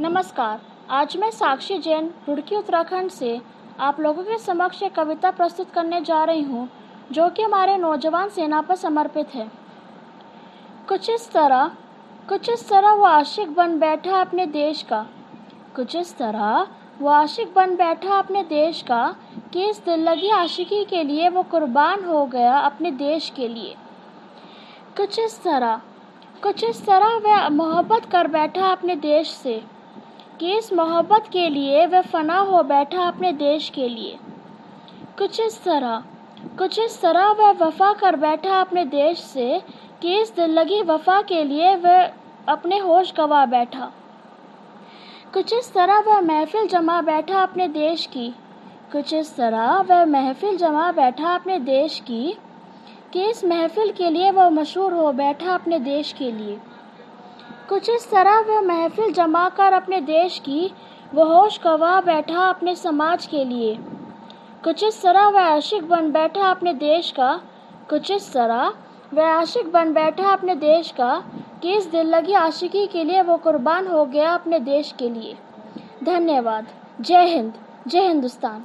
नमस्कार। आज मैं साक्षी जैन, रुड़की उत्तराखंड से आप लोगों के समक्ष एक कविता प्रस्तुत करने जा रही हूँ, जो कि हमारे नौजवान सेना पर समर्पित है। कुछ इस तरह, कुछ इस तरह वो आशिक बन बैठा अपने देश का, कुछ इस तरह वो आशिक बन बैठा अपने देश का, कि इस दिल लगी आशिकी के लिए वो कुर्बान हो गया अपने देश के लिए। कुछ इस तरह, कुछ इस तरह वह मोहब्बत कर बैठा अपने देश से कि इस मोहब्बत के लिए वह फना हो बैठा अपने देश के लिए। कुछ इस तरह, कुछ इस तरह वह वफा कर बैठा अपने देश से कि इस दिल लगी वफा के लिए वह अपने होश गवा बैठा। कुछ इस तरह वह महफिल जमा बैठा अपने देश की। कुछ इस तरह वह महफिल जमा बैठा अपने देश की कि इस महफिल के लिए वह मशहूर हो बैठा अपने देश के लिए। कुछ इस तरह वह महफिल जमा कर अपने देश की वह होश गवा बैठा अपने समाज के लिए। कुछ इस तरह वह आशिक बन बैठा अपने देश का, कुछ इस तरह वह आशिक बन बैठा अपने देश का, कि इस दिल लगी आशिकी के लिए वो कुर्बान हो गया अपने देश के लिए। धन्यवाद। जय हिंद। जय हिंदुस्तान।